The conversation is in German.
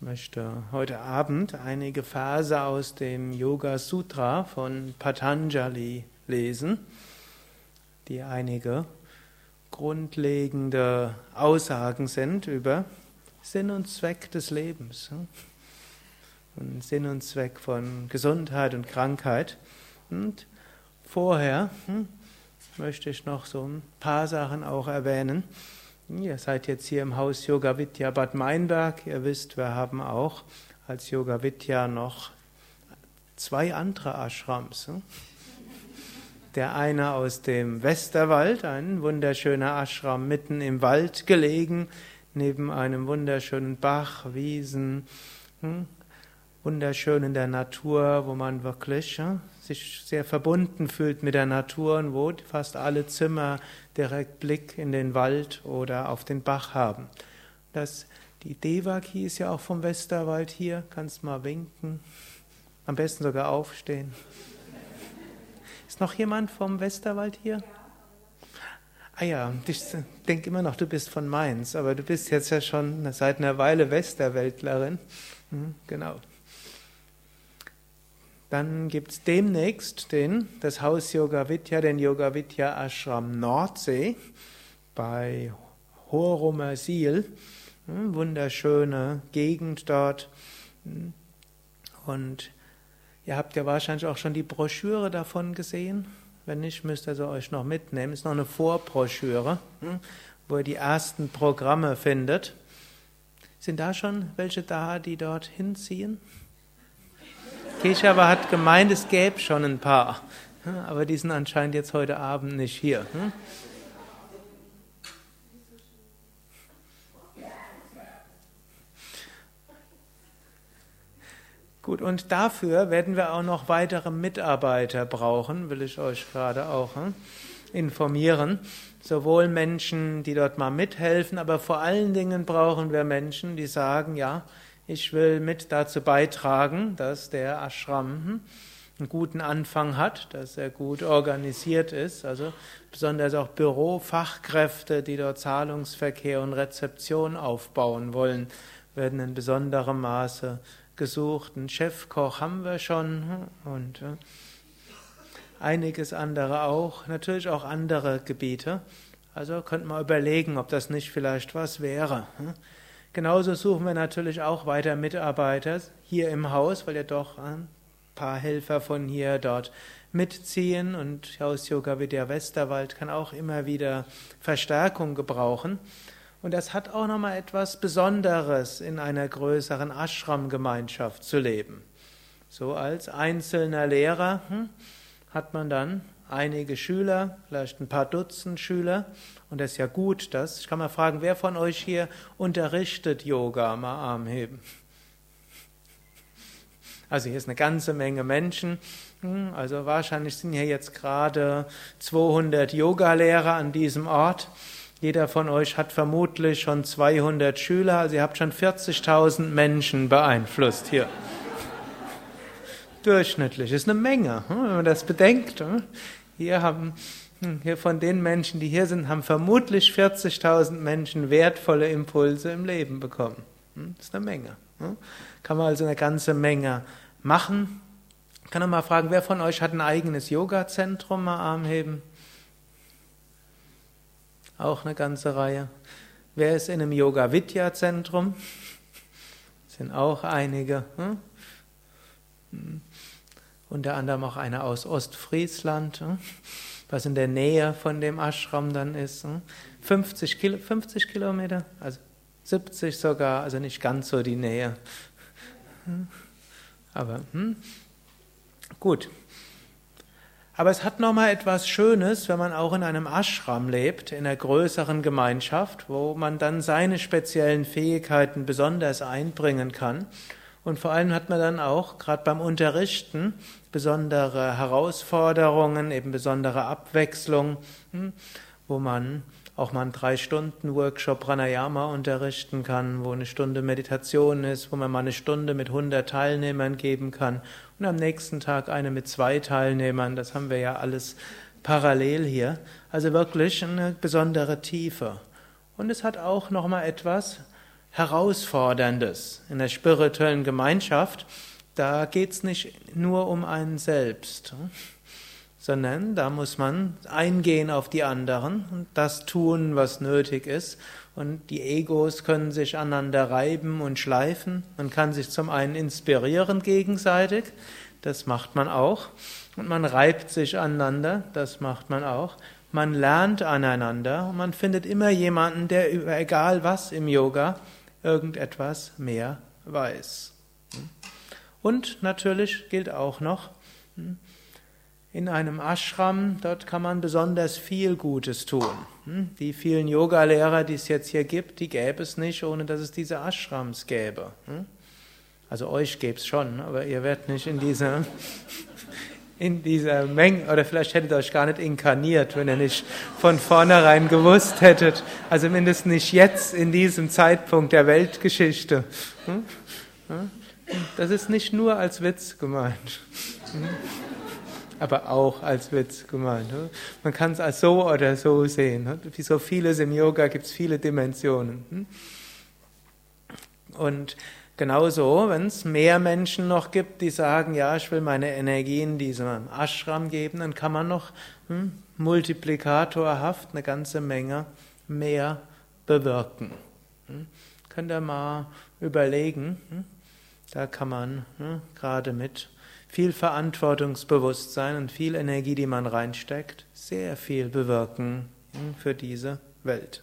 Ich möchte heute Abend einige Verse aus dem Yoga Sutra von Patanjali lesen, die einige grundlegende Aussagen sind über Sinn und Zweck des Lebens und Sinn und Zweck von Gesundheit und Krankheit. Und vorher hm, möchte ich noch so ein paar Sachen auch erwähnen. Ihr seid jetzt hier im Haus Yoga Vidya Bad Meinberg. Ihr wisst, wir haben auch als Yoga Vidya noch zwei andere Ashrams. Hm? Der eine aus dem Westerwald, ein wunderschöner Ashram mitten im Wald gelegen, neben einem wunderschönen Bach, Wiesen, hm? wunderschön in der Natur, wo man wirklich sich sehr verbunden fühlt mit der Natur und wo fast alle Zimmer direkt Blick in den Wald oder auf den Bach haben. Das, die Devaki ist ja auch vom Westerwald hier, kannst mal winken, am besten sogar aufstehen. Ist noch jemand vom Westerwald hier? Ah ja, ich denke immer noch, du bist von Mainz, aber du bist jetzt ja schon seit einer Weile Westerwäldlerin. Hm, genau. Dann gibt es demnächst den, das Haus Yoga Vidya, den Yoga Vidya Ashram Nordsee bei Horumersil. Hm, wunderschöne Gegend dort. Hm, und ihr habt ja wahrscheinlich auch schon die Broschüre davon gesehen. Wenn nicht, müsst ihr sie euch noch mitnehmen. Ist noch eine Vorbroschüre, hm, wo ihr die ersten Programme findet. Sind da schon welche da, die dort hinziehen? Keshava hat gemeint, es gäbe schon ein paar, aber die sind anscheinend jetzt heute Abend nicht hier. Hm? Gut, und dafür werden wir auch noch weitere Mitarbeiter brauchen, will ich euch gerade auch hm, informieren. Sowohl Menschen, die dort mal mithelfen, aber vor allen Dingen brauchen wir Menschen, die sagen, ja, ich will mit dazu beitragen, dass der Ashram hm, einen guten Anfang hat, dass er gut organisiert ist, also besonders auch Bürofachkräfte, die dort Zahlungsverkehr und Rezeption aufbauen wollen, werden in besonderem Maße gesucht. Einen Chefkoch haben wir schon hm, und äh, einiges andere auch, natürlich auch andere Gebiete. Also könnte man überlegen, ob das nicht vielleicht was wäre. Genauso suchen wir natürlich auch weiter Mitarbeiter hier im Haus, weil ja doch ein paar Helfer von hier dort mitziehen und Haus Yoga Vidya Westerwald kann auch immer wieder Verstärkung gebrauchen. Und das hat auch nochmal etwas Besonderes, in einer größeren Ashram-Gemeinschaft zu leben. So als einzelner Lehrer hm, hat man dann einige Schüler, vielleicht ein paar Dutzend Schüler. Und das ist ja gut, dass. Ich kann mal fragen, wer von euch hier unterrichtet Yoga? Mal Arm heben. Also hier ist eine ganze Menge Menschen. Hm, also wahrscheinlich sind hier jetzt gerade 200 Yogalehrer an diesem Ort. Jeder von euch hat vermutlich schon 200 Schüler. Also ihr habt schon 40.000 Menschen beeinflusst hier. Durchschnittlich ist eine Menge, hm, wenn man das bedenkt. Hm. Hier haben, hm, hier von den Menschen, die hier sind, haben vermutlich 40.000 Menschen wertvolle Impulse im Leben bekommen. Das ist eine Menge. Kann man also eine ganze Menge machen. Kann man mal fragen, wer von euch hat ein eigenes Yoga-Zentrum? Mal Arm heben. Auch eine ganze Reihe. Wer ist in einem Yoga-Vidya-Zentrum? Sind auch einige. Hm? Unter anderem auch einer aus Ostfriesland, hm, was in der Nähe von dem Ashram dann ist. 50, hm. Kilo, 50 Kilometer, also 70 sogar, also nicht ganz so die Nähe. Hm. Aber hm, gut. Aber es hat nochmal etwas Schönes, wenn man auch in einem Ashram lebt, in einer größeren Gemeinschaft, wo man dann seine speziellen Fähigkeiten besonders einbringen kann und vor allem hat man dann auch, gerade beim Unterrichten, besondere Herausforderungen, eben besondere Abwechslung, hm, wo man auch mal einen drei Stunden Workshop Pranayama unterrichten kann, wo eine Stunde Meditation ist, wo man mal eine Stunde mit 100 Teilnehmern geben kann und am nächsten Tag eine mit zwei Teilnehmern. Das haben wir ja alles parallel hier. Also wirklich eine besondere Tiefe. Und es hat auch noch mal etwas Herausforderndes. In der spirituellen Gemeinschaft, da geht es nicht nur um einen selbst, sondern da muss man eingehen auf die anderen und das tun, was nötig ist. Und die Egos können sich aneinander reiben und schleifen. Man kann sich zum einen inspirieren gegenseitig, das macht man auch. Und man reibt sich aneinander, das macht man auch. Man lernt aneinander und man findet immer jemanden, der über egal was im Yoga irgendetwas mehr weiß. Und natürlich gilt auch noch, in einem Ashram, dort kann man besonders viel Gutes tun. Die vielen Yogalehrer, die es jetzt hier gibt, die gäbe es nicht, ohne dass es diese Ashrams gäbe. Also euch gäbe es schon, aber ihr werdet nicht in dieser, in dieser Menge, oder vielleicht hättet ihr euch gar nicht inkarniert, wenn ihr nicht von vornherein gewusst hättet, also mindestens nicht jetzt in diesem Zeitpunkt der Weltgeschichte. Hm? Hm? Das ist nicht nur als Witz gemeint, hm? aber auch als Witz gemeint. Man kann es als so oder so sehen. Wie so vieles im Yoga gibt es viele Dimensionen. Und Genauso, wenn es mehr Menschen noch gibt, die sagen, ja, ich will meine Energie in diesem Ashram geben, dann kann man noch hm, multiplikatorhaft eine ganze Menge mehr bewirken. Hm. Könnt ihr mal überlegen, hm? da kann man hm, gerade mit viel Verantwortungsbewusstsein und viel Energie, die man reinsteckt, sehr viel bewirken hm, für diese Welt.